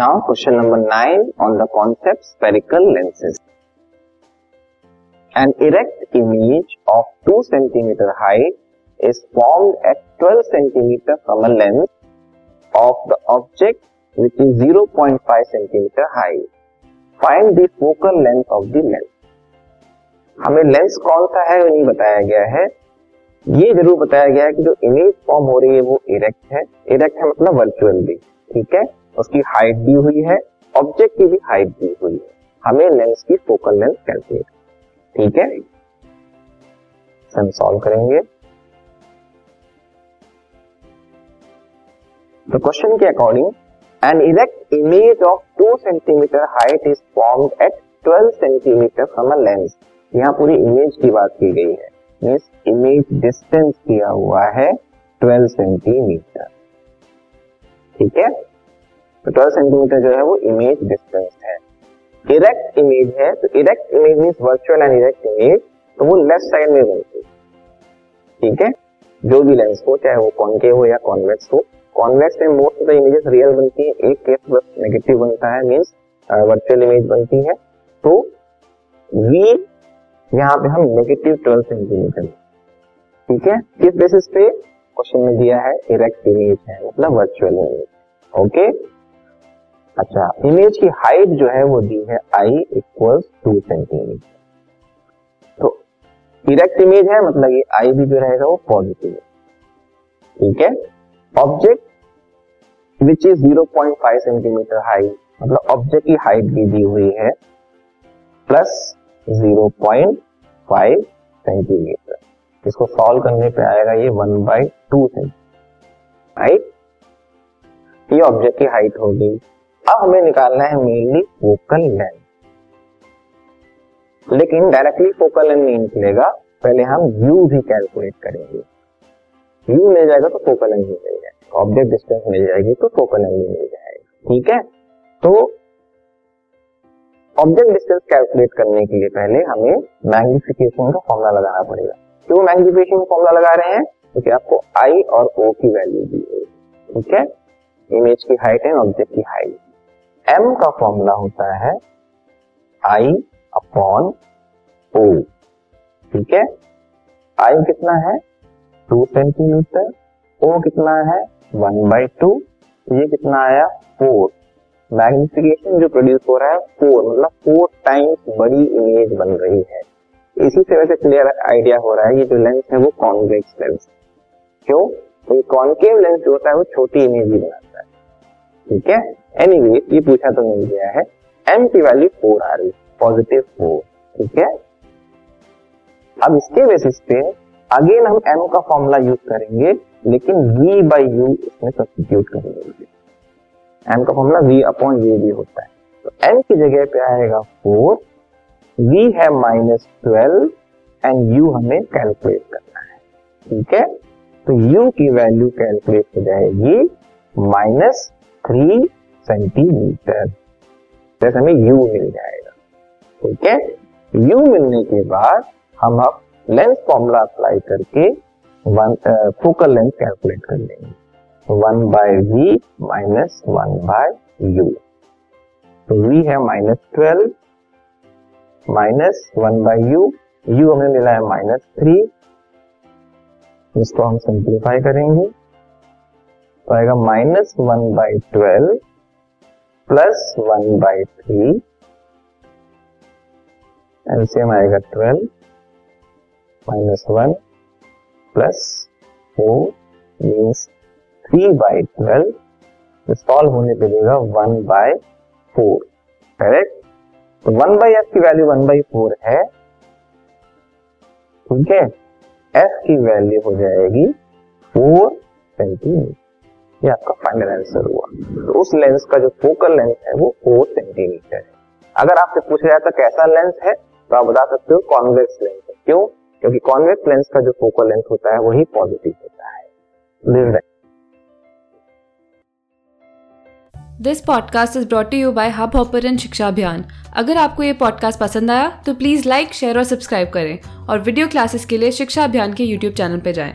Now question number nine on the concept spherical lenses an erect image of two centimetre height is form at twelve centimetre from a lens of the object which is zero point five centimetre high find the focal length of the lens हमें lens कौन सा है, नहीं बताया गया है। ये ज़रूर बताया गया है कि जो इमेज फॉर्म हो रही है वो इरेक्ट है। इरेक्ट है मतलब वर्चुअल भी, ठीक है? उसकी हाइट दी हुई है ऑब्जेक्ट की भी हाइट दी हुई है। हमें लेंस की फोकल लेंथ कैलकुलेट ठीक है? हम सॉल्व करेंगे। तो क्वेश्चन के according an erect image of two centimetre height is formed at 12 centimetre from a lens यहाँ पूरी इमेज की बात की गई है। मीन्स इमेज डिस्टेंस किया हुआ है 12 सेंटीमीटर ठीक है? तो 12 सेंटीमीटर जो है वो इमेज डिस्टेंस है। इरेक्ट इमेज है तो erect image mean virtual and erect image तो वो लेफ़्ट साइड में बनती है। ठीक है? जो भी लेंस हो, चाहे वो कॉन्केव हो या कॉन्वेक्स हो कॉन्वेक्स में most of the images real बनती है, एक केस बस नेगेटिव बनता है मीन्स वर्चुअल इमेज बनती है। तो वी यहाँ पे हम नेगेटिव ट्वेल्व सेंटीमीटर ठीक है? किस बेसिस पे? क्वेश्चन में दिया है इरेक्ट इमेज है मतलब वर्चुअल इमेज ओके अच्छा इमेज की हाइट जो है वो दी है आई इक्वल टू सेंटीमीटर तो इरेक्ट इमेज है मतलब ये आई भी जो रहेगा वो पॉजिटिव है। ठीक है? Object which is 0.5 centimetre high मतलब ऑब्जेक्ट की हाइट भी दी हुई है प्लस 0.5 सेंटीमीटर इसको सॉल्व करने पे आएगा ये one by two centimetre right ये ऑब्जेक्ट की हाइट हो गई। अब हमें निकालना है मेनली फोकल लेंथ लेकिन डायरेक्टली फोकल लेंथ नहीं निकलेगा, पहले हम यू भी कैलकुलेट करेंगे। यू मिल जाएगा तो फोकल लेंथ भी मिल जाएगा। ऑब्जेक्ट डिस्टेंस मिल जाएगी तो फोकल लेंथ भी मिल जाएगा। ठीक है? तो ऑब्जेक्ट डिस्टेंस कैलकुलेट करने के लिए पहले हमें मैग्निफिकेशन का फॉर्मूला लगाना पड़ेगा। क्यों मैग्निफिकेशन का फॉर्मूला लगा रहे हैं? क्योंकि तो आपको आई और ओ की वैल्यू दी है। ठीक है? इमेज की हाइट है ऑब्जेक्ट की हाइट एम का फॉर्मूला होता है आई अपॉन ओ ठीक है? आई कितना है? टू सेंटीमीटर ओ कितना है? वन बाई टू ये कितना आया? फोर मैग्निफिकेशन जो प्रोड्यूस हो रहा है फोर मतलब फोर टाइम्स बड़ी इमेज बन रही है। इसी से वैसे क्लियर आइडिया हो रहा है ये जो लेंस है वो कॉन्वेक्स लेंस क्यों? तो ये कॉन्केव लेंस जो होता है वो छोटी इमेज ही बनाता है। ठीक है? एनीवे ये पूछा तो मिल गया है। एम की वैल्यू फोर आ रही है। पॉजिटिव फोर ठीक है? अब इसके बेसिस पे अगेन हम एम का फॉर्मूला यूज़ करेंगे, लेकिन v बाई यू इसमें सब्सटीट्यूट करेंगे। एम का फॉर्मूला v अपॉन यू भी होता है। तो एम की जगह पे आएगा फोर वी है माइनस ट्वेल्व एंड यू हमें कैलकुलेट करना है। ठीक है? तो यू की वैल्यू कैलकुलेट हो जाएगी माइनस थ्री सेंटीमीटर जैसे हमें u मिल जाएगा। ठीक है? U मिलने के बाद हम अब लेंस फॉर्मूला अप्लाई करके वन फोकल लेंथ कैलकुलेट कर लेंगे। One by v minus one by u तो वी है minus twelve minus one by u u हमें मिला है माइनस थ्री इसको हम सिंप्लीफाई करेंगे। तो आएगा minus one by twelve plus one by three. LCM आएगा twelve minus one plus four means three by twelve solve होने पे देगा वन बाय फोर करेक्ट तो वन बाई एफ़ की वैल्यू वन बाई फोर है। ठीक है? एफ़ की वैल्यू हो जाएगी फोर सेंटीमीटर ये आपका फाइनल आंसर हुआ। तो उस लेंस का जो फोकल लेंथ है, वो फोर सेंटीमीटर है। अगर आपसे पूछा जाए तो कैसा लेंस है तो आप बता सकते हो कॉन्वेक्स लेंस है। क्यों? क्योंकि कॉन्वेक्स लेंस का जो फोकल लेंथ होता है, वही पॉजिटिव होता है। This podcast is brought you by Hub Hopper शिक्षा अभियान अगर आपको ये पॉडकास्ट पसंद आया तो प्लीज़ लाइक शेयर और सब्सक्राइब करें। और वीडियो क्लासेस के लिए शिक्षा अभियान के यूट्यूब चैनल पर जाएँ।